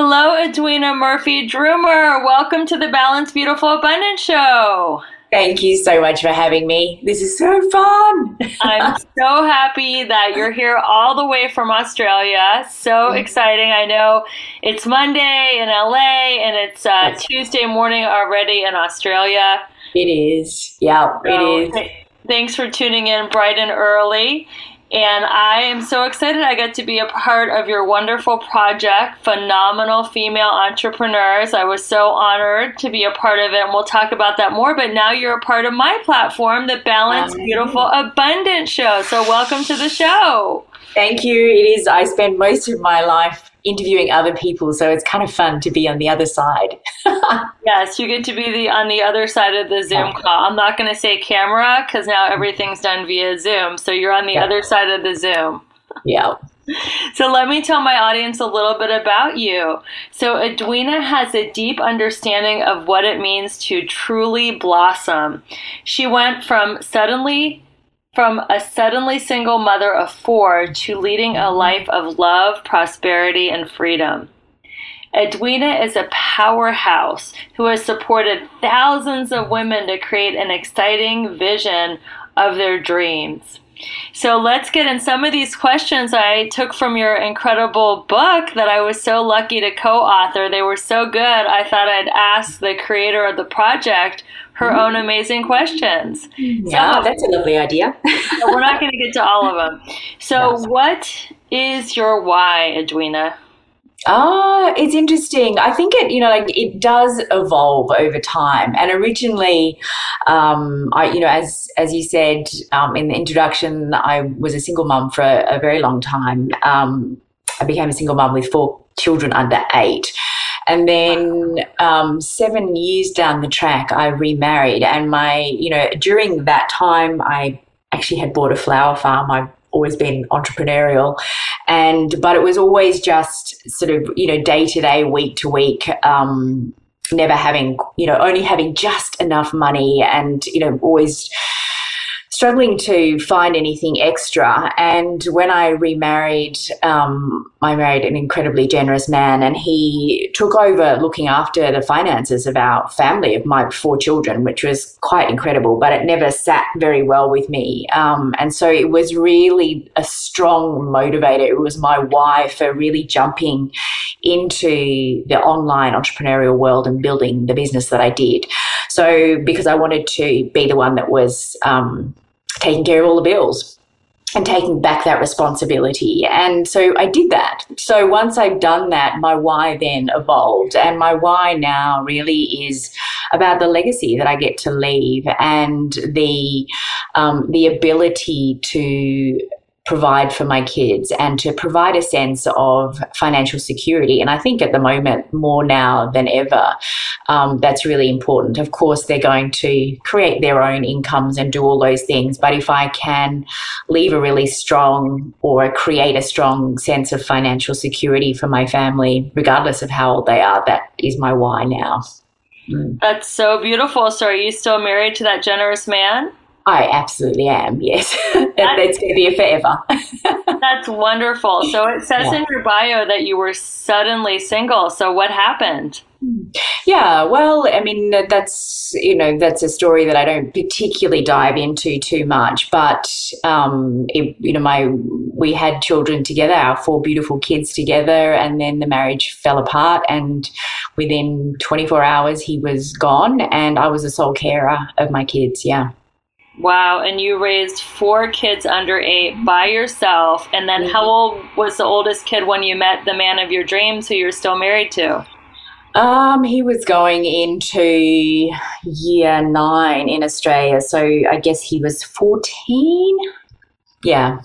Hello, Edwina Murphy Droomer. Welcome to the Balance Beautiful Abundance Show. Thank you so much for having me. This is so fun. I'm so happy that you're here all the way from Australia. So mm-hmm. exciting. I know it's Monday in LA and it's uh, Tuesday morning already in Australia. It is. Yeah, so, it is. Th- thanks for tuning in bright and early. And I am so excited I get to be a part of your wonderful project, Phenomenal Female Entrepreneurs. I was so honored to be a part of it, and we'll talk about that more. But now you're a part of my platform, the Balance Beautiful Abundant Show. So, welcome to the show. Thank you. It is, I spend most of my life interviewing other people so it's kind of fun to be on the other side yes you get to be the on the other side of the zoom call i'm not going to say camera because now mm-hmm. everything's done via zoom so you're on the yeah. other side of the zoom yeah so let me tell my audience a little bit about you. So Edwina has a deep understanding of what it means to truly blossom. She went from suddenly from a suddenly single mother of four to leading a life of love, prosperity, and freedom. Edwina is a powerhouse who has supported thousands of women to create an exciting vision of their dreams. So let's get in some of these questions I took from your incredible book that I was so lucky to co author. They were so good, I thought I'd ask the creator of the project her mm-hmm. own amazing questions. Yeah, so, that's a lovely idea. we're not going to get to all of them. So, what is your why, Edwina? Ah, it's interesting. I think it, you know, like it does evolve over time. And originally, um, I, you know, as as you said um, in the introduction, I was a single mum for a, a very long time. Um, I became a single mum with four children under eight. And then um, seven years down the track, I remarried. And my, you know, during that time, I actually had bought a flower farm. I've always been entrepreneurial. And, but it was always just sort of, you know, day to day, week to week. Um, never having, you know, only having just enough money and, you know, always struggling to find anything extra. And when I remarried, um, I married an incredibly generous man, and he took over looking after the finances of our family, of my four children, which was quite incredible, but it never sat very well with me. Um, and so it was really a strong motivator. It was my why for really jumping into the online entrepreneurial world and building the business that I did. So, because I wanted to be the one that was, um, taking care of all the bills. and taking back that responsibility. And so I did that. So once I've done that, my why then evolved. And my why now really is about the legacy that I get to leave and the um, the ability to provide for my kids and to provide a sense of financial security. And I think at the moment, more now than ever, um, that's really important. Of course, they're going to create their own incomes and do all those things. But if I can leave a really strong or create a strong sense of financial security for my family, regardless of how old they are, that is my why now. Mm. That's so beautiful. So, are you still married to that generous man? I absolutely am. Yes, it's going to be a forever. that's wonderful. So it says yeah. in your bio that you were suddenly single. So what happened? Yeah, well, I mean that's you know that's a story that I don't particularly dive into too much, but um, it, you know my we had children together, our four beautiful kids together, and then the marriage fell apart, and within 24 hours he was gone, and I was the sole carer of my kids. Yeah. Wow, and you raised four kids under eight by yourself. And then how old was the oldest kid when you met the man of your dreams who you're still married to? Um, he was going into year nine in Australia. So I guess he was 14. Yeah.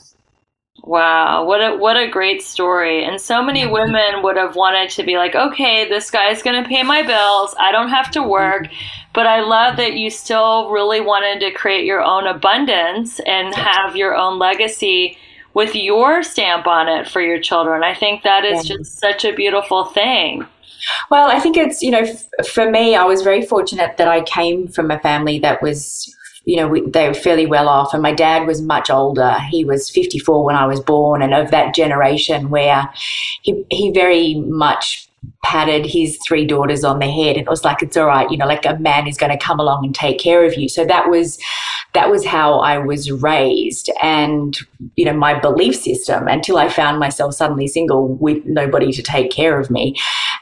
Wow, what a what a great story. And so many women would have wanted to be like, "Okay, this guy's going to pay my bills. I don't have to mm-hmm. work." But I love that you still really wanted to create your own abundance and have your own legacy with your stamp on it for your children. I think that is just such a beautiful thing. Well, I think it's, you know, f- for me, I was very fortunate that I came from a family that was you know, we, they were fairly well off. And my dad was much older. He was 54 when I was born, and of that generation where he, he very much patted his three daughters on the head. And it was like it's all right you know like a man is going to come along and take care of you. So that was that was how I was raised. And you know my belief system until I found myself suddenly single with nobody to take care of me.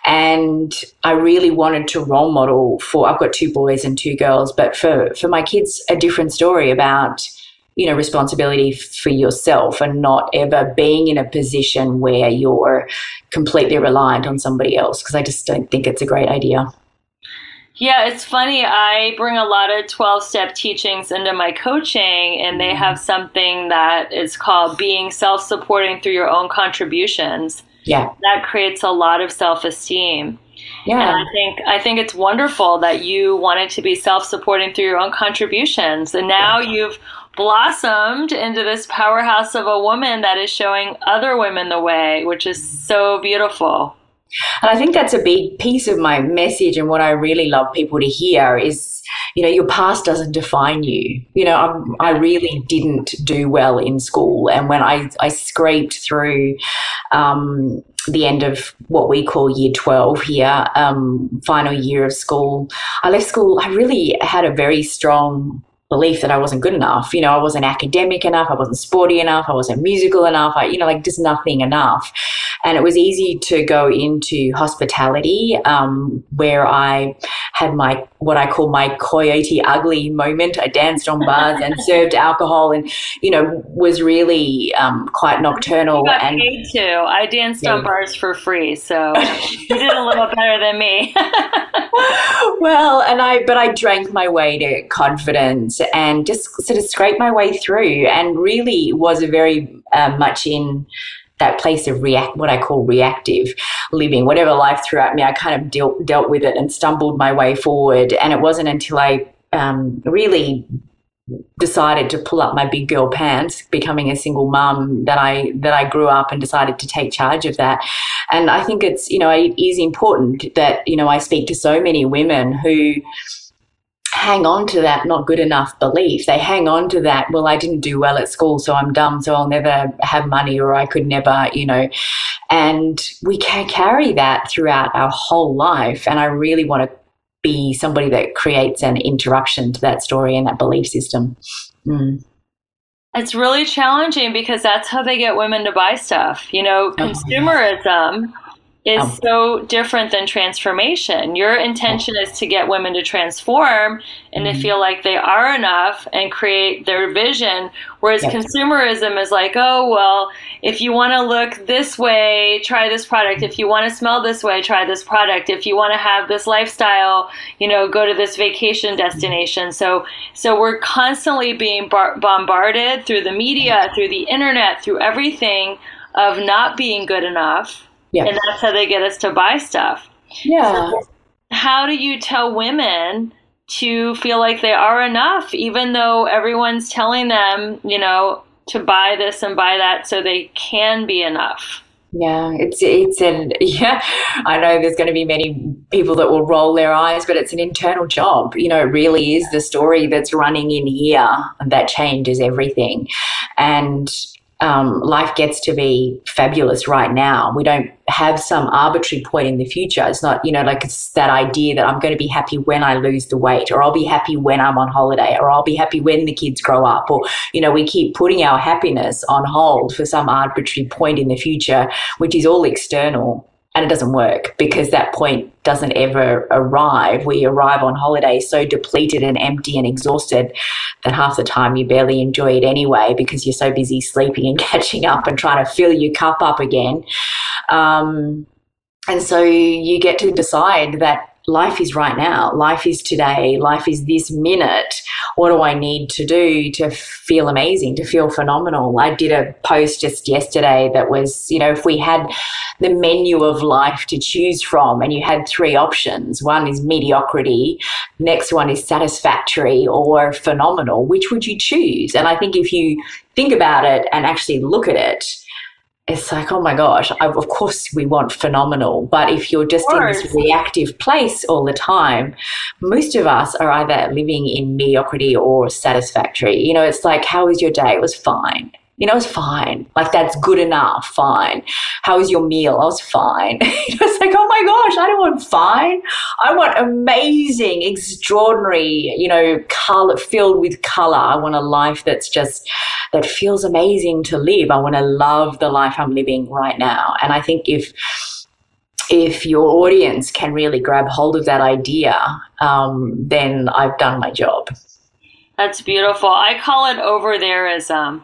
And I really wanted to role model for I've got two boys and two girls but for for my kids a different story about you know responsibility for yourself and not ever being in a position where you're completely reliant on somebody else because I just don't think it's a great idea. Yeah, it's funny. I bring a lot of 12 step teachings into my coaching, and they have mm-hmm. something that is called being self supporting through your own contributions. Yeah. That creates a lot of self esteem. Yeah. And I think I think it's wonderful that you wanted to be self supporting through your own contributions. And now yeah. you've blossomed into this powerhouse of a woman that is showing other women the way, which is so beautiful. And I think that's a big piece of my message and what I really love people to hear is, you know, your past doesn't define you. You know, I'm, i really didn't do well in school. And when I, I scraped through um, the end of what we call year 12 here, um, final year of school, I left school, I really had a very strong belief that I wasn't good enough. You know, I wasn't academic enough, I wasn't sporty enough, I wasn't musical enough, I, you know, like just nothing enough. And it was easy to go into hospitality, um, where I had my, what I call my coyote ugly moment. I danced on bars and served alcohol and, you know, was really um, quite nocturnal. Got and paid too. I danced yeah. on bars for free. So you did a little better than me. well, and I, but I drank my way to confidence and just sort of scraped my way through and really was a very uh, much in that place of react, what I call reactive living. Whatever life threw at me, I kind of dealt, dealt with it and stumbled my way forward. And it wasn't until I um, really decided to pull up my big girl pants becoming a single mum that I that I grew up and decided to take charge of that and I think it's you know it is important that you know I speak to so many women who hang on to that not good enough belief. They hang on to that, well, I didn't do well at school, so I'm dumb, so I'll never have money or I could never, you know. And we can carry that throughout our whole life. And I really want to be somebody that creates an interruption to that story and that belief system. Mm. It's really challenging because that's how they get women to buy stuff. You know, consumerism is um, so different than transformation. Your intention is to get women to transform and mm-hmm. to feel like they are enough and create their vision. Whereas yep. consumerism is like, oh, well, if you want to look this way, try this product. If you want to smell this way, try this product. If you want to have this lifestyle, you know, go to this vacation destination. So, so we're constantly being bar- bombarded through the media, through the internet, through everything of not being good enough yeah. And that's how they get us to buy stuff. Yeah. So how do you tell women to feel like they are enough, even though everyone's telling them, you know, to buy this and buy that so they can be enough? Yeah, it's it's an yeah. I know there's going to be many people that will roll their eyes, but it's an internal job. You know, it really is the story that's running in here that changes everything. And um, life gets to be fabulous right now. We don't have some arbitrary point in the future. It's not, you know, like it's that idea that I'm going to be happy when I lose the weight, or I'll be happy when I'm on holiday, or I'll be happy when the kids grow up, or, you know, we keep putting our happiness on hold for some arbitrary point in the future, which is all external and it doesn't work because that point doesn't ever arrive. We arrive on holiday so depleted and empty and exhausted that half the time you barely enjoy it anyway because you're so busy sleeping and catching up and trying to fill your cup up again. Um, and so you get to decide that life is right now, life is today, life is this minute. What do I need to do to feel amazing, to feel phenomenal? I did a post just yesterday that was, you know, if we had the menu of life to choose from and you had three options one is mediocrity, next one is satisfactory or phenomenal, which would you choose? And I think if you think about it and actually look at it, it's like, oh my gosh, I, of course we want phenomenal. But if you're just in this reactive place all the time, most of us are either living in mediocrity or satisfactory. You know, it's like, how was your day? It was fine you know, it's fine. Like that's good enough. Fine. How was your meal? I was fine. it's like, oh my gosh, I don't want fine. I want amazing, extraordinary, you know, color filled with color. I want a life that's just, that feels amazing to live. I want to love the life I'm living right now. And I think if, if your audience can really grab hold of that idea, um, then I've done my job. That's beautiful. I call it over there as um,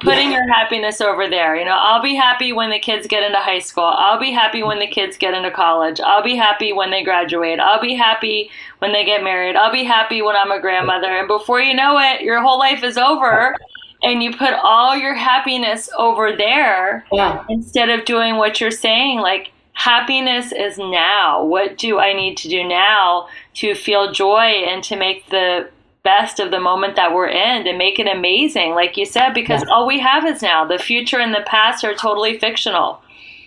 putting yeah. your happiness over there. You know, I'll be happy when the kids get into high school. I'll be happy when the kids get into college. I'll be happy when they graduate. I'll be happy when they get married. I'll be happy when I'm a grandmother. And before you know it, your whole life is over. And you put all your happiness over there yeah. instead of doing what you're saying, like happiness is now. What do I need to do now to feel joy and to make the best of the moment that we're in to make it amazing, like you said, because all we have is now. The future and the past are totally fictional.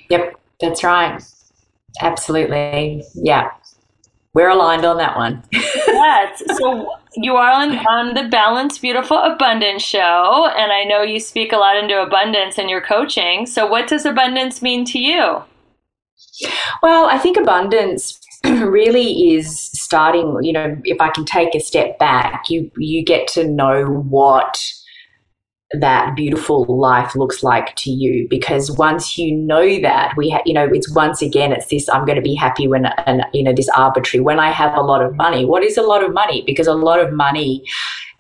Yep, that's right. Absolutely. Yeah. We're aligned on that one. yes. So you are on, on the Balance Beautiful Abundance show, and I know you speak a lot into abundance in your coaching. So, what does abundance mean to you? Well, I think abundance really is starting, you know, if I can take a step back, you you get to know what that beautiful life looks like to you because once you know that we ha- you know it's once again it's this i'm going to be happy when and you know this arbitrary when i have a lot of money. What is a lot of money? Because a lot of money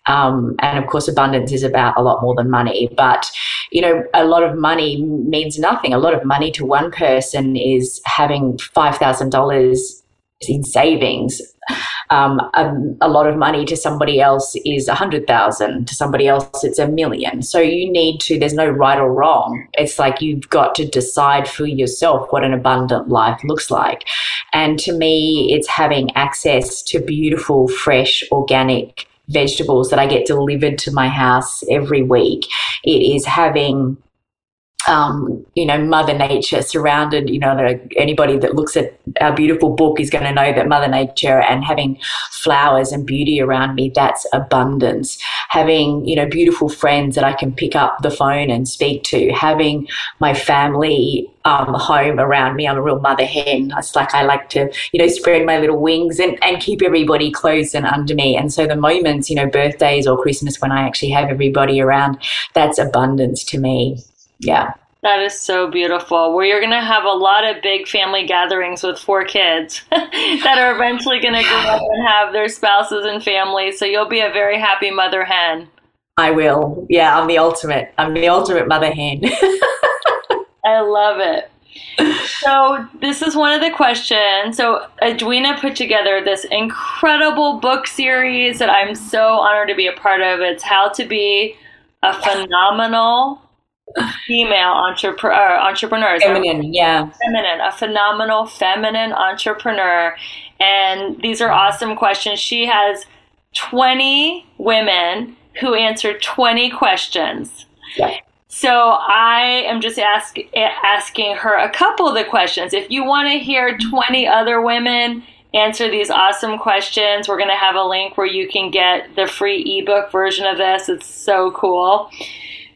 um, and of course abundance is about a lot more than money but you know a lot of money means nothing. A lot of money to one person is having $5000 in savings. Um, a, a, lot of money to somebody else is a hundred thousand. To somebody else, it's a million. So you need to. There's no right or wrong. It's like you've got to decide for yourself what an abundant life looks like. And to me, it's having access to beautiful, fresh, organic vegetables that I get delivered to my house every week. It is having um, you know, Mother Nature surrounded, you know, anybody that looks at our beautiful book is going to know that Mother Nature and having flowers and beauty around me, that's abundance. Having, you know, beautiful friends that I can pick up the phone and speak to, having my family um, home around me. I'm a real mother hen. It's like I like to, you know, spread my little wings and, and keep everybody close and under me. And so the moments, you know, birthdays or Christmas when I actually have everybody around, that's abundance to me yeah. That is so beautiful. Where you're going to have a lot of big family gatherings with four kids that are eventually going to grow up and have their spouses and families. So you'll be a very happy mother hen. I will. Yeah, I'm the ultimate. I'm the ultimate mother hen. I love it. So this is one of the questions. So Edwina put together this incredible book series that I'm so honored to be a part of. It's How to Be a Phenomenal female entrepreneur, entrepreneurs. Feminine, yeah. Feminine, a phenomenal feminine entrepreneur. And these are awesome questions. She has 20 women who answer 20 questions. Yeah. So I am just ask, asking her a couple of the questions. If you want to hear 20 other women answer these awesome questions, we're going to have a link where you can get the free ebook version of this. It's so cool.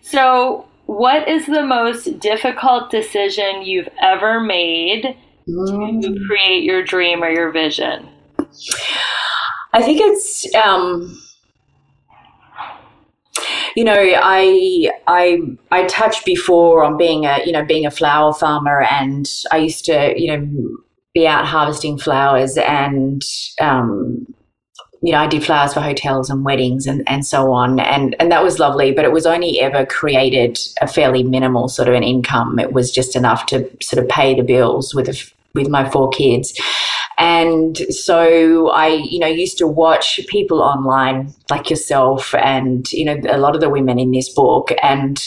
So what is the most difficult decision you've ever made mm. to create your dream or your vision? I think it's um, you know I I I touched before on being a you know being a flower farmer and I used to you know be out harvesting flowers and um, you know, I did flowers for hotels and weddings and, and so on. And, and that was lovely, but it was only ever created a fairly minimal sort of an income. It was just enough to sort of pay the bills with, a, with my four kids. And so I, you know, used to watch people online like yourself and, you know, a lot of the women in this book and,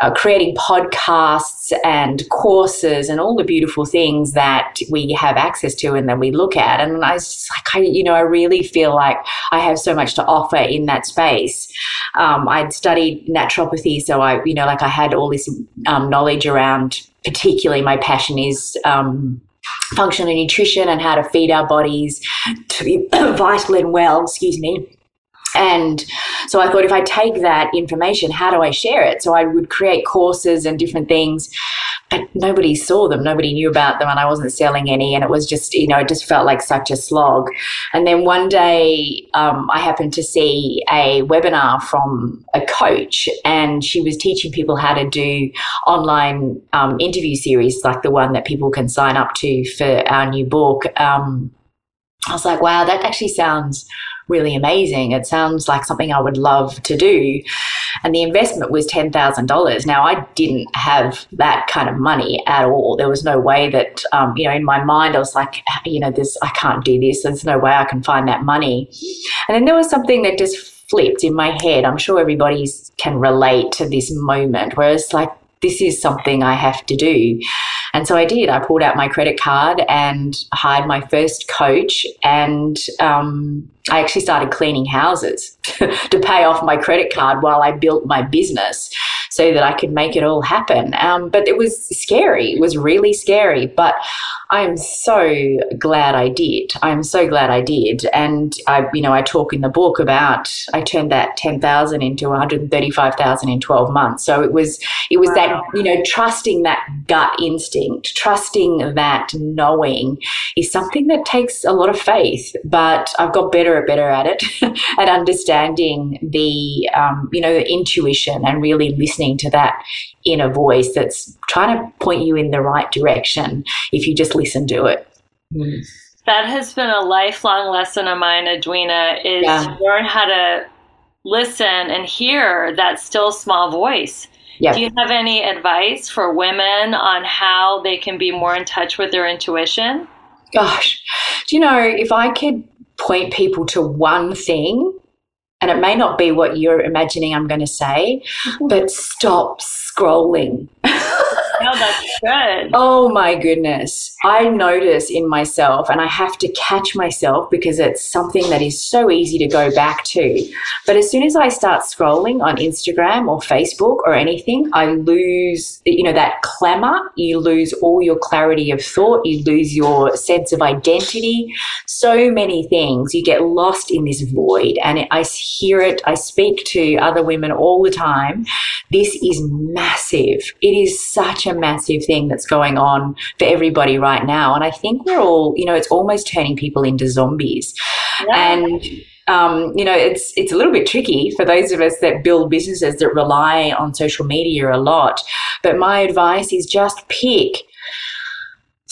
uh, creating podcasts and courses and all the beautiful things that we have access to and that we look at. And I was like, I, you know, I really feel like I have so much to offer in that space. Um, I'd studied naturopathy, so I, you know, like I had all this um, knowledge around, particularly my passion is. Um, functional nutrition and how to feed our bodies to be vital and well, excuse me. And so I thought if I take that information, how do I share it? So I would create courses and different things, but nobody saw them, nobody knew about them, and I wasn't selling any. And it was just, you know, it just felt like such a slog. And then one day um, I happened to see a webinar from a coach, and she was teaching people how to do online um, interview series like the one that people can sign up to for our new book. Um, I was like, wow, that actually sounds really amazing. It sounds like something I would love to do. And the investment was $10,000. Now, I didn't have that kind of money at all. There was no way that, um, you know, in my mind, I was like, you know, this, I can't do this. There's no way I can find that money. And then there was something that just flipped in my head. I'm sure everybody can relate to this moment where it's like, this is something I have to do. And so I did. I pulled out my credit card and hired my first coach. And um, I actually started cleaning houses to pay off my credit card while I built my business so that I could make it all happen. Um, but it was scary. It was really scary. But I am so glad I did. I'm so glad I did. And I, you know, I talk in the book about I turned that 10,000 into 135,000 in 12 months. So it was, it was wow. that, you know, trusting that gut instinct, trusting that knowing is something that takes a lot of faith, but I've got better and better at it, at understanding the, um, you know, the intuition and really listening to that inner voice that's trying to point you in the right direction if you just listen to it. Mm. That has been a lifelong lesson of mine, Edwina, is yeah. learn how to listen and hear that still small voice. Yeah. Do you have any advice for women on how they can be more in touch with their intuition? Gosh, do you know if I could point people to one thing and it may not be what you're imagining I'm going to say, mm-hmm. but stop scrolling. Oh, that's good. oh my goodness. I notice in myself, and I have to catch myself because it's something that is so easy to go back to. But as soon as I start scrolling on Instagram or Facebook or anything, I lose, you know, that clamor. You lose all your clarity of thought. You lose your sense of identity. So many things. You get lost in this void. And I hear it. I speak to other women all the time. This is massive. It is such a massive thing that's going on for everybody right now. And I think we're all, you know, it's almost turning people into zombies. Yeah. And um, you know, it's it's a little bit tricky for those of us that build businesses that rely on social media a lot. But my advice is just pick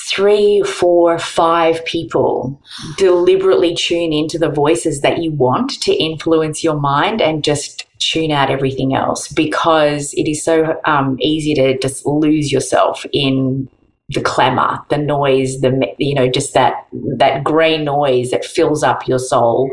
three, four, five people, deliberately tune into the voices that you want to influence your mind and just tune out everything else because it is so um, easy to just lose yourself in the clamor, the noise, the you know, just that that grey noise that fills up your soul,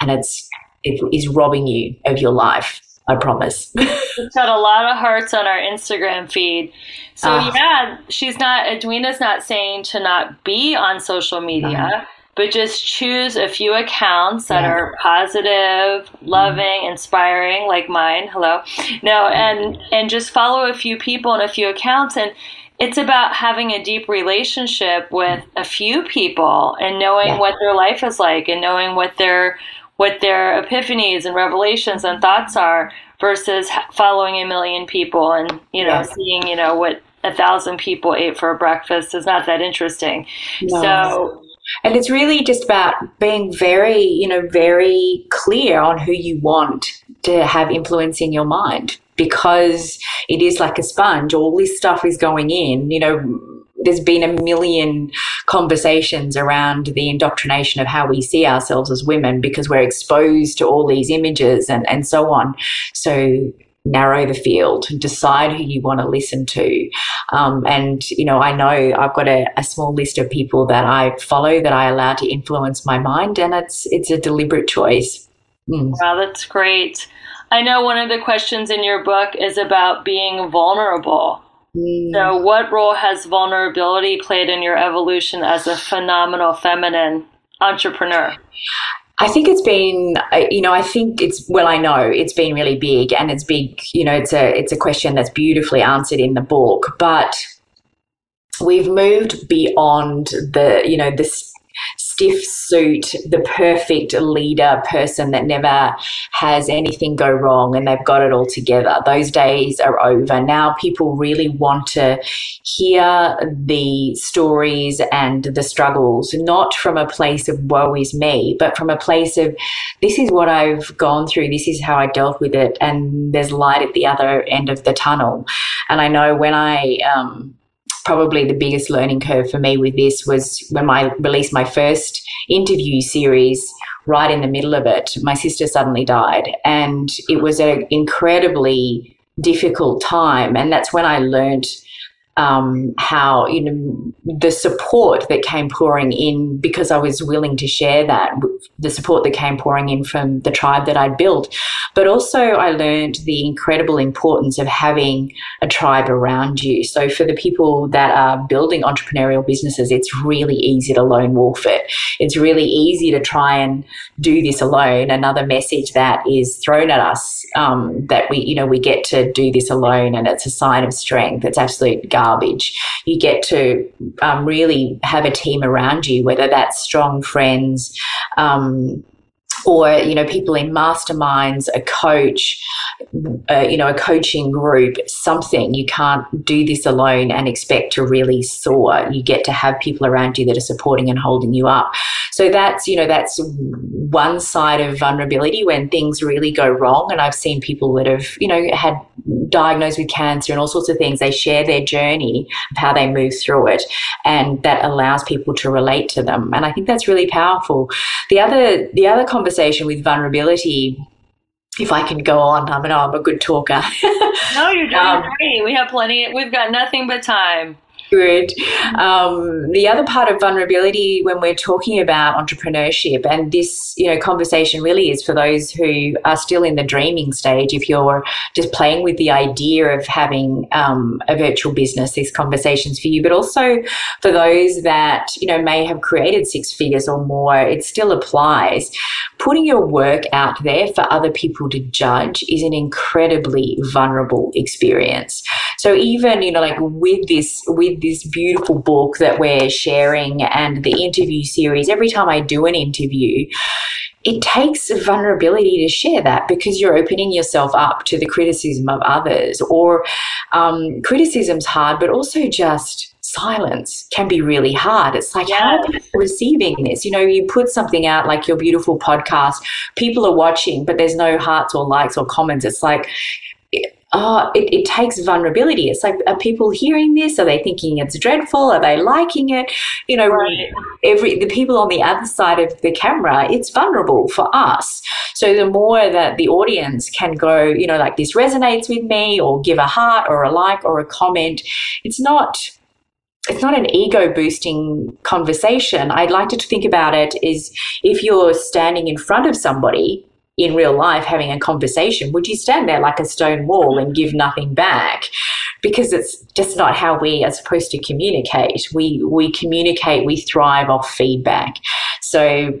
and it's it is robbing you of your life. I promise. We've got a lot of hearts on our Instagram feed. So uh, yeah, she's not Edwina's not saying to not be on social media. Uh-huh. But just choose a few accounts that yeah. are positive, loving, mm-hmm. inspiring, like mine. Hello, no, and and just follow a few people and a few accounts, and it's about having a deep relationship with a few people and knowing yeah. what their life is like and knowing what their what their epiphanies and revelations and thoughts are versus following a million people and you know seeing you know what a thousand people ate for breakfast is not that interesting no. so and it's really just about being very you know very clear on who you want to have influence in your mind because it is like a sponge all this stuff is going in you know there's been a million conversations around the indoctrination of how we see ourselves as women because we're exposed to all these images and, and so on. So narrow the field and decide who you want to listen to. Um, and, you know, I know I've got a, a, small list of people that I follow that I allow to influence my mind and it's, it's a deliberate choice. Mm. Wow, that's great. I know one of the questions in your book is about being vulnerable. Mm. So, what role has vulnerability played in your evolution as a phenomenal feminine entrepreneur? I think it's been, you know, I think it's well, I know it's been really big, and it's big. You know, it's a it's a question that's beautifully answered in the book, but we've moved beyond the, you know, this stiff suit, the perfect leader person that never has anything go wrong and they've got it all together. Those days are over. Now people really want to hear the stories and the struggles, not from a place of woe is me, but from a place of this is what I've gone through, this is how I dealt with it, and there's light at the other end of the tunnel. And I know when I, um, probably the biggest learning curve for me with this was when I released my first interview series right in the middle of it, my sister suddenly died. And it was an incredibly difficult time. And that's when I learned um, how you know the support that came pouring in because I was willing to share that the support that came pouring in from the tribe that I'd built, but also I learned the incredible importance of having a tribe around you. So for the people that are building entrepreneurial businesses, it's really easy to lone wolf it. It's really easy to try and do this alone. Another message that is thrown at us um, that we you know we get to do this alone and it's a sign of strength. It's absolute garbage garbage. You get to um, really have a team around you, whether that's strong friends, um, or you know people in masterminds a coach uh, you know a coaching group something you can't do this alone and expect to really soar. You get to have people around you that are supporting and holding you up. So that's you know that's one side of vulnerability when things really go wrong. And i've seen people that have you know had diagnosed with cancer and all sorts of things. They share their journey of how they move through it and that allows people to relate to them. And i think that's really powerful. The other the other conversation with vulnerability if I can go on, I mean, I'm a good talker. no, you're doing um, great. We have plenty. We've got nothing but time good. Um, the other part of vulnerability when we're talking about entrepreneurship, and this you know conversation really is for those who are still in the dreaming stage. If you're just playing with the idea of having um, a virtual business, these conversations for you, but also for those that you know may have created six figures or more, it still applies. Putting your work out there for other people to judge is an incredibly vulnerable experience. So even you know like with this with this beautiful book that we're sharing and the interview series, every time I do an interview, it takes vulnerability to share that because you're opening yourself up to the criticism of others or um, criticism's hard but also just silence can be really hard. It's like, how are people receiving this? You know, you put something out like your beautiful podcast, people are watching, but there's no hearts or likes or comments. It's like, oh, it, it, takes vulnerability. It's like, are people hearing this? Are they thinking it's dreadful? Are they liking it? You know, right. every the people on the other side of the camera, it's vulnerable for us. So the more that the audience can go, you know, like this resonates with me, or give a heart, or a like, or a comment, it's not it's not an ego boosting conversation. I'd like to think about it is if you're standing in front of somebody in real life having a conversation, would you stand there like a stone wall and give nothing back? Because it's just not how we are supposed to communicate. We we communicate, we thrive off feedback. So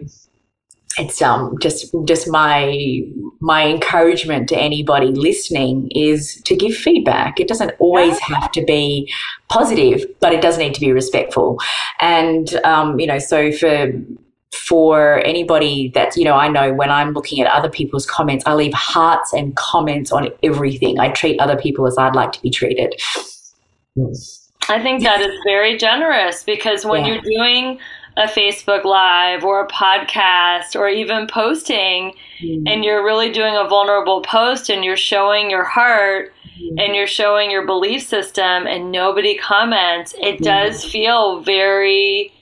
it's um just just my my encouragement to anybody listening is to give feedback. It doesn't always have to be positive, but it does need to be respectful. And um, you know, so for for anybody that, you know, I know when I'm looking at other people's comments, I leave hearts and comments on everything. I treat other people as I'd like to be treated. I think that is very generous because when yeah. you're doing a Facebook Live or a podcast or even posting, mm-hmm. and you're really doing a vulnerable post and you're showing your heart mm-hmm. and you're showing your belief system and nobody comments, it does feel very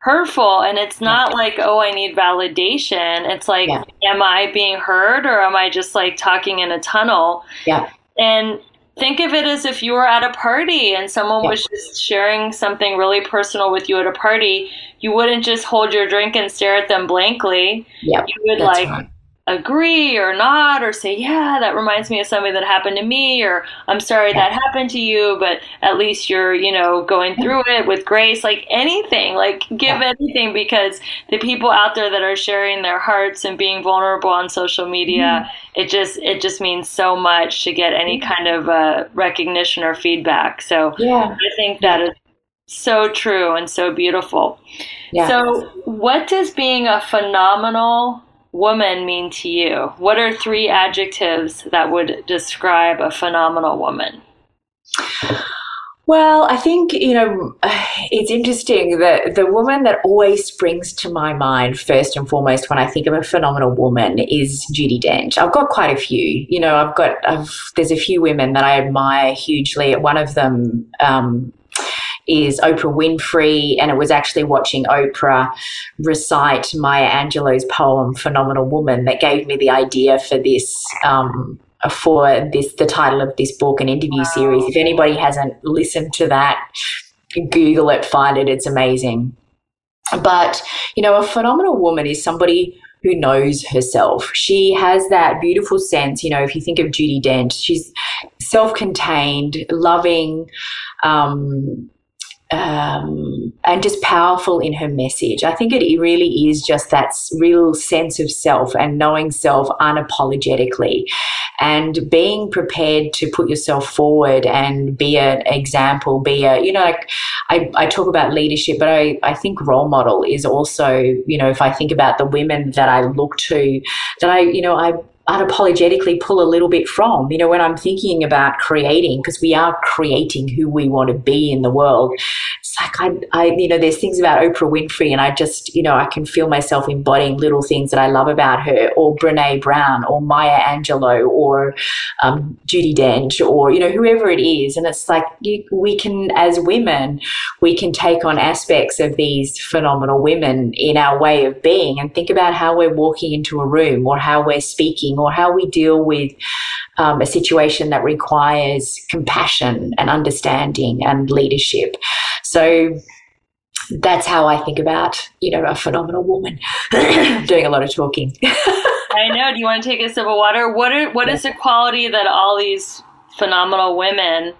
hurtful and it's not yeah. like oh i need validation. It's like yeah. am i being heard or am i just like talking in a tunnel? Yeah. And think of it as if you were at a party and someone yeah. was just sharing something really personal with you at a party. You wouldn't just hold your drink and stare at them blankly. Yeah. You would like right agree or not or say yeah that reminds me of something that happened to me or i'm sorry that happened to you but at least you're you know going through it with grace. Like anything like give anything because the people out there that are sharing their hearts and being vulnerable on social media mm-hmm. it just it just means so much to get any kind of uh, recognition or feedback. So yeah. I think that is so true and so beautiful. Yeah. so what does being a phenomenal woman mean to you? What are three adjectives that would describe a phenomenal woman? Well, I think, you know, it's interesting that the woman that always springs to my mind, first and foremost, when I think of a phenomenal woman, is Judi Dench. I've got quite a few. You know, I've got, I've, there's a few women that I admire hugely. One of them, um, is Oprah Winfrey, and it was actually watching Oprah recite Maya Angelou's poem "Phenomenal Woman" that gave me the idea for this. Um, for this, the title of this book and interview wow. series. If anybody hasn't listened to that, Google it, find it. It's amazing. But you know, a phenomenal woman is somebody who knows herself. She has that beautiful sense, you know, if you think of Judi Dench, she's self contained, loving, um, um, and just powerful in her message. I think it really is just that real sense of self and knowing self unapologetically and being prepared to put yourself forward and be an example, be a, you know, like I, I talk about leadership, but I, I think role model is also, you know, if I think about the women that I look to, that I, you know, I, unapologetically pull a little bit from. You know, when I'm thinking about creating, because we are creating who we want to be in the world, it's like I, I, you know, there's things about Oprah Winfrey, and I just, you know, I can feel myself embodying little things that I love about her, or Brene Brown, or Maya Angelou, or um, Judi Dench, or you know, whoever it is. And it's like you, we can, as women, we can take on aspects of these phenomenal women in our way of being, and think about how we're walking into a room, or how we're speaking or how we deal with um, a situation that requires compassion and understanding and leadership. So that's how I think about, you know, a phenomenal woman doing a lot of talking. I know. Do you want to take a sip of water? What are what is the quality that all these phenomenal women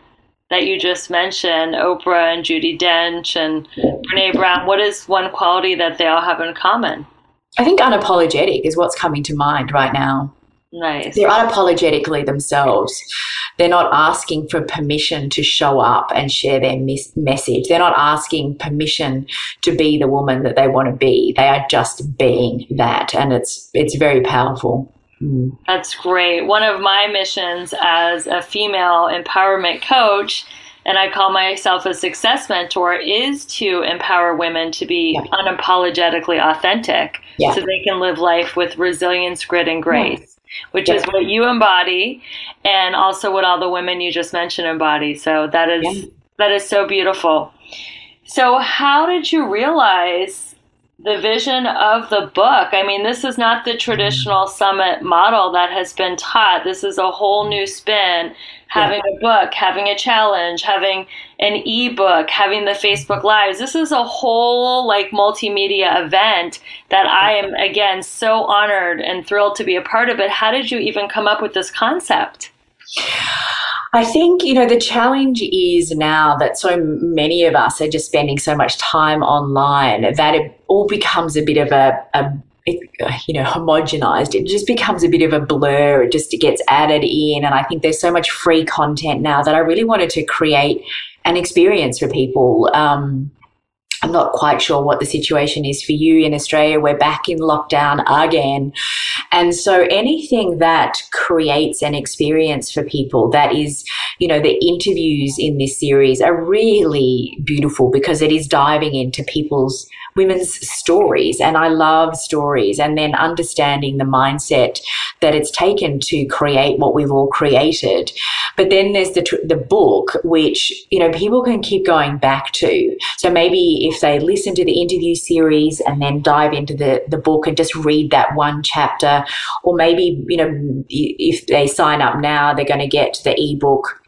that you just mentioned, Oprah and Judi Dench and Brene Brown, what is one quality that they all have in common? I think unapologetic is what's coming to mind right now. Nice. They're unapologetically themselves. They're not asking for permission to show up and share their mis- message. They're not asking permission to be the woman that they want to be. They are just being that, and it's it's very powerful. Mm. That's great. One of my missions as a female empowerment coach and I call myself a success mentor, is to empower women to be yeah. unapologetically authentic yeah. so they can live life with resilience, grit, and grace. Yeah. Which is what you embody, and also what all the women you just mentioned embody. So that is that is so beautiful. So, how did you realize the vision of the book. I mean, this is not the mm-hmm. traditional summit model that has been taught. This is a whole new spin. Having yeah. a book, having a challenge, having an ebook, having the Facebook Lives. This is a whole like multimedia event that I am again so honored and thrilled to be a part of it. How did you even come up with this concept? I think, you know, the challenge is now that so many of us are just spending so much time online that it all becomes a bit of a, a you know, homogenized. It just becomes a bit of a blur. It just gets added in. And I think there's so much free content now that I really wanted to create an experience for people. Um, I'm not quite sure what the situation is for you in Australia. We're back in lockdown again. And so anything that creates an experience for people that is, you know, the interviews in this series are really beautiful because it is diving into people's women's stories. And I love stories and then understanding the mindset that it's taken to create what we've all created. But then there's the, the book, which, you know, people can keep going back to. So maybe if they listen to the interview series and then dive into the, the book and just read that one chapter, or maybe, you know, if they sign up now, they're going to get the ebook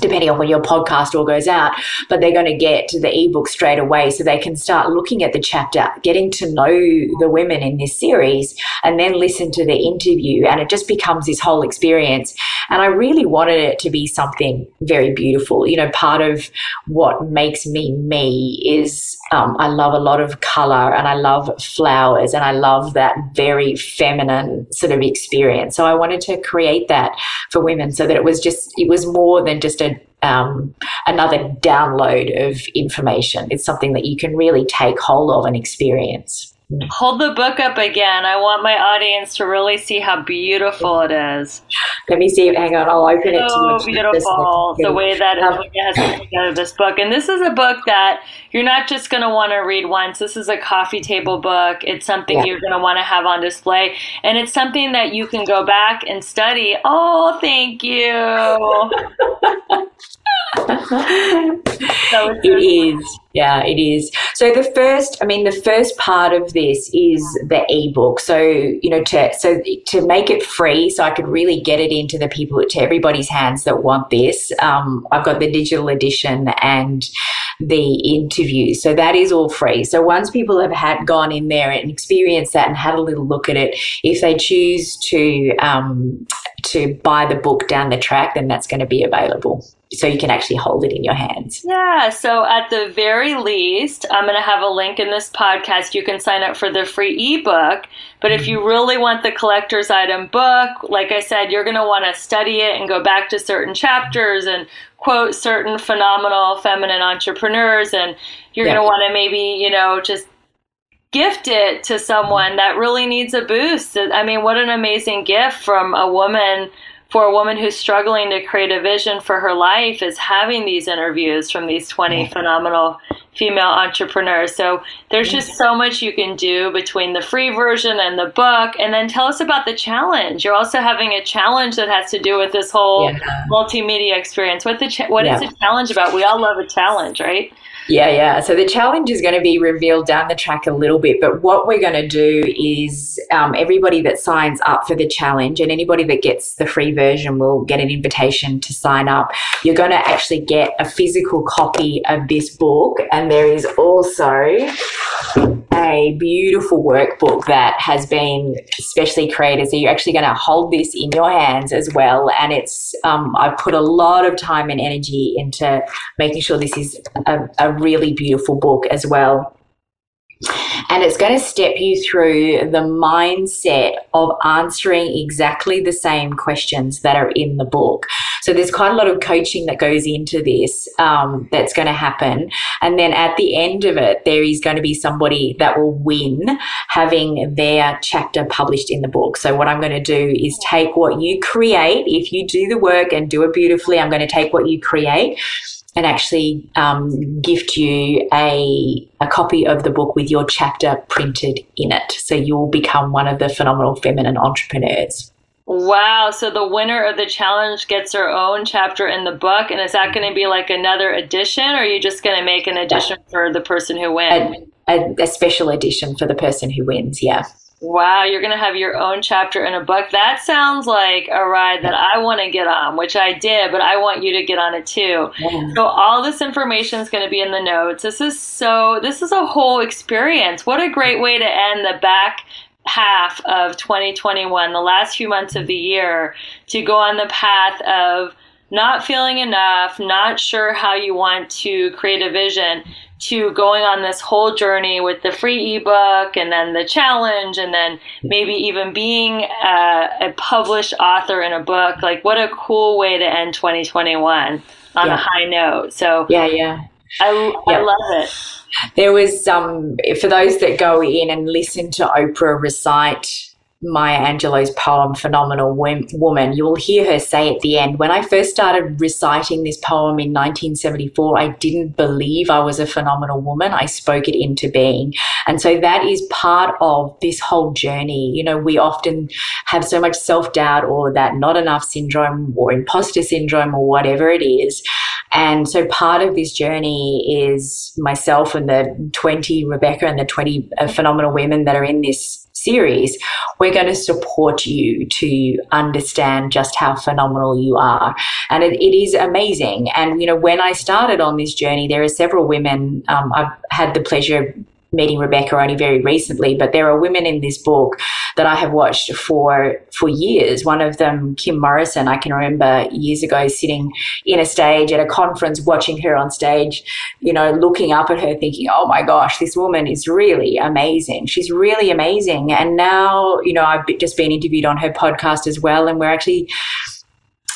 depending on when your podcast all goes out, but they're going to get the ebook straight away so they can start looking at the chapter, getting to know the women in this series, and then listen to the interview. And it just becomes this whole experience. And I really wanted it to be something very beautiful. You know, part of what makes me me is um, I love a lot of color and I love flowers and I love that very feminine sort of experience. So I wanted to create that for women so that it was just, it was more than just a um, another download of information. It's something that you can really take hold of and experience. Hold the book up again. I want my audience to really see how beautiful it is. Let me see. Hang on, I'll open it so to you. beautiful the way that um, it has put together this book. And this is a book that you're not just going to want to read once. This is a coffee table book. It's something yeah. you're going to want to have on display, and it's something that you can go back and study. Oh, thank you. it is. Yeah, it is. So the first, I mean, the first part of this is the ebook. So you know, to so to make it free, so I could really get it into the people to everybody's hands that want this. Um, I've got the digital edition and the interview, so that is all free. So once people have had gone in there and experienced that and had a little look at it, if they choose to um, to buy the book down the track, then that's going to be available so you can actually hold it in your hands. Yeah. So at the very least, I'm going to have a link in this podcast. You can sign up for the free ebook. But if mm-hmm. you really want the collector's item book, like I said, you're going to want to study it and go back to certain chapters and quote certain phenomenal feminine entrepreneurs. And you're yeah. going to want to maybe, you know, just gift it to someone that really needs a boost. I mean, what an amazing gift from a woman for a woman who's struggling to create a vision for her life is having these interviews from these 20 phenomenal female entrepreneurs. So there's just so much you can do between the free version and the book. And then tell us about the challenge. You're also having a challenge that has to do with this whole yeah. multimedia experience. What the cha- what yeah. is the challenge about? We all love a challenge, right? Yeah, yeah. So the challenge is going to be revealed down the track a little bit, but what we're going to do is um, everybody that signs up for the challenge and anybody that gets the free version will get an invitation to sign up. You're going to actually get a physical copy of this book, and there is also a beautiful workbook that has been specially created. So you're actually going to hold this in your hands as well, and it's um, I've put a lot of time and energy into making sure this is a, a really beautiful book as well. And it's going to step you through the mindset of answering exactly the same questions that are in the book. So there's quite a lot of coaching that goes into this um, that's going to happen. And then at the end of it, there is going to be somebody that will win having their chapter published in the book. So what I'm going to do is take what you create. If you do the work and do it beautifully, I'm going to take what you create and actually um, gift you a, a copy of the book with your chapter printed in it. So you'll become one of the phenomenal feminine entrepreneurs. Wow. So the winner of the challenge gets her own chapter in the book. And is that going to be like another edition or are you just going to make an edition for the person who wins? A, a, a special edition for the person who wins, yeah. Wow, you're going to have your own chapter in a book. That sounds like a ride that I want to get on, which I did, but I want you to get on it too. Yeah. So all this information is going to be in the notes. This is so this is a whole experience. What a great way to end the back half of 2021, the last few months of the year, to go on the path of not feeling enough, not sure how you want to create a vision, to going on this whole journey with the free ebook and then the challenge, and then maybe even being a, a published author in a book. Like, what a cool way to end 2021 on yeah. a high note. So, yeah, yeah. I, yeah. I love it. There was um for those that go in and listen to Oprah recite Maya Angelou's poem Phenomenal Woman, you will hear her say at the end, When I first started reciting this poem in 1974, I didn't believe I was a phenomenal woman. I spoke it into being. And so that is part of this whole journey. You know, we often have so much self doubt or that not enough syndrome or imposter syndrome or whatever it is. And so part of this journey is myself and the 20 Rebecca and the 20 uh, phenomenal women that are in this series, we're going to support you to understand just how phenomenal you are. And it, it is amazing. And, you know, when I started on this journey, there are several women, um, I've had the pleasure meeting Rebecca only very recently, but there are women in this book that I have watched for for years. One of them, Kim Morrison, I can remember years ago sitting in a stage at a conference, watching her on stage, you know, looking up at her, thinking, "Oh my gosh, this woman is really amazing. She's really amazing." And now, you know, I've just been interviewed on her podcast as well, and we're actually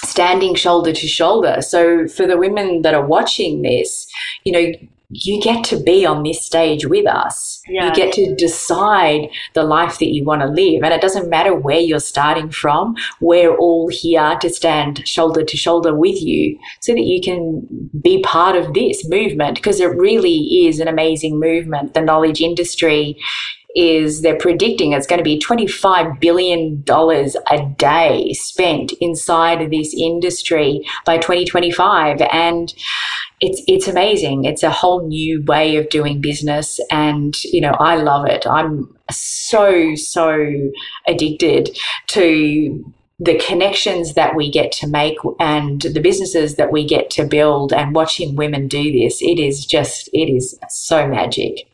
standing shoulder to shoulder. So for the women that are watching this, you know, you get to be on this stage with us. Yeah. You get to decide the life that you want to live. And it doesn't matter where you're starting from. We're all here to stand shoulder to shoulder with you so that you can be part of this movement because it really is an amazing movement. The knowledge industry is they're predicting it's going to be $25 billion a day spent inside of this industry by 2025. And it's it's amazing. It's a whole new way of doing business, and you know I love it. I'm so so addicted to the connections that we get to make and the businesses that we get to build and watching women do this it is just it is so magic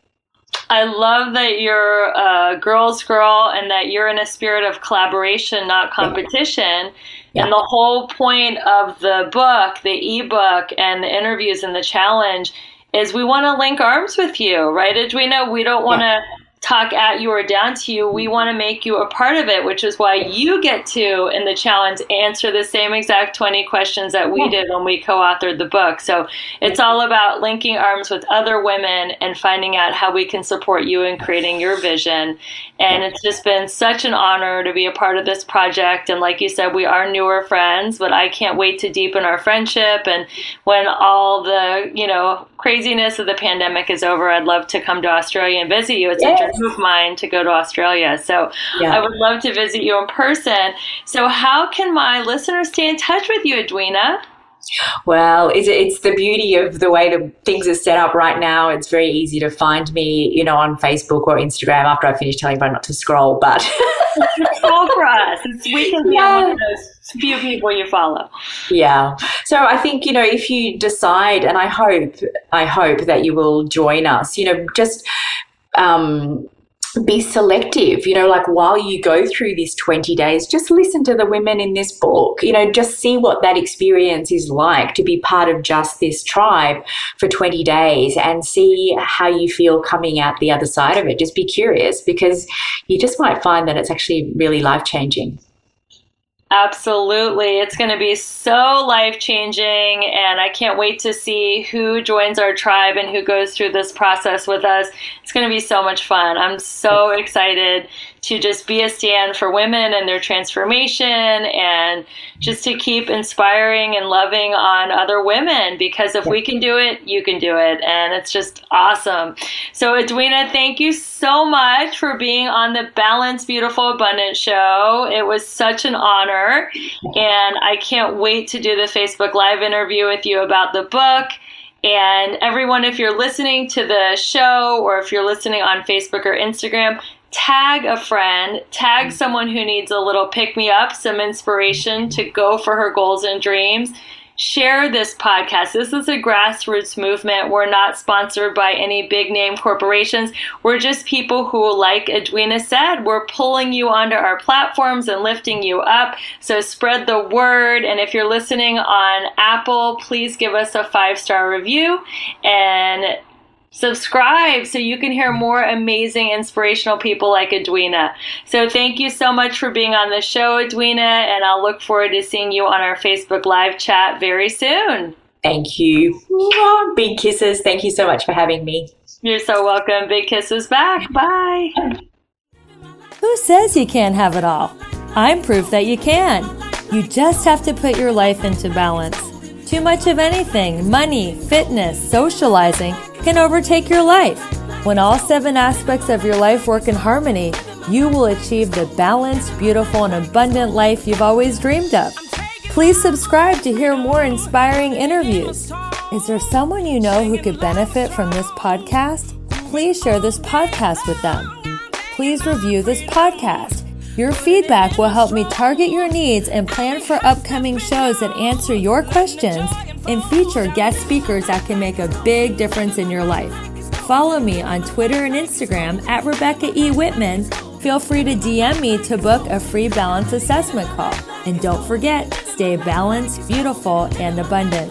I love that you're a girl's girl and that you're in a spirit of collaboration, not competition. Yeah. And the whole point of the book, the ebook, and the interviews and the challenge is we want to link arms with you, right, Edwina? We don't want to. Yeah talk at you or down to you. We want to make you a part of it, which is why you get to, in the challenge, answer the same exact 20 questions that we did when we co authored the book. So it's all about linking arms with other women and finding out how we can support you in creating your vision. And it's just been such an honor to be a part of this project. And like you said, we are newer friends, but I can't wait to deepen our friendship. And when all the, you know, craziness of the pandemic is over, I'd love to come to Australia and visit you. It's a dream of mine to go to Australia. So yeah. I would love to visit you in person. So how can my listeners stay in touch with you, Edwina? Well, it's, it's the beauty of the way the things are set up right now. It's very easy to find me, you know, on Facebook or Instagram after I finish telling everyone not to scroll. But scroll for us. It's, we can be yeah. one of those few people you follow. Yeah. So I think you know if you decide, and I hope, I hope that you will join us. You know, just um, be selective, you know, like while you go through this 20 days, just listen to the women in this book, you know, just see what that experience is like to be part of just this tribe for 20 days and see how you feel coming out the other side of it. Just be curious because you just might find that it's actually really life changing. Absolutely. It's going to be so life changing, and I can't wait to see who joins our tribe and who goes through this process with us. It's going to be so much fun. I'm so excited to just be a stand for women and their transformation and just to keep inspiring and loving on other women because if we can do it, you can do it. And it's just awesome. So, Edwina, thank you so much for being on the Balance Beautiful Abundant show. It was such an honor. And I can't wait to do the Facebook Live interview with you about the book. And everyone, if you're listening to the show or if you're listening on Facebook or Instagram, tag a friend, tag mm. someone who needs a little pick me up, some inspiration to go for her goals and dreams share this podcast. This is a grassroots movement. We're not sponsored by any big name corporations. We're just people who, like Edwina said, we're pulling you onto our platforms and lifting you up. So spread the word. And if you're listening on Apple, please give us a five star review and subscribe so you can hear mm. more amazing inspirational people like Edwina. So thank you so much for being on the show, Edwina, and I'll look forward to seeing you on our Facebook live chat very soon. Thank you. Big kisses. Thank you so much for having me. You're so welcome. Big kisses back. Bye. Who says you can't have it all? I'm proof that you can. You just have to put your life into balance. Too much of anything, money, fitness, socializing, can overtake your life. When all seven aspects of your life work in harmony, you will achieve the balanced, beautiful, and abundant life you've always dreamed of. Please subscribe to hear more inspiring interviews. Is there someone you know who could benefit from this podcast? Please share this podcast with them. Please review this podcast. Your feedback will help me target your needs and plan for upcoming shows that answer your questions and feature guest speakers that can make a big difference in your life. Follow me on Twitter and Instagram at Rebecca E. Whitman. Feel free to DM me to book a free balance assessment call. And don't forget, stay balanced, beautiful, and abundant.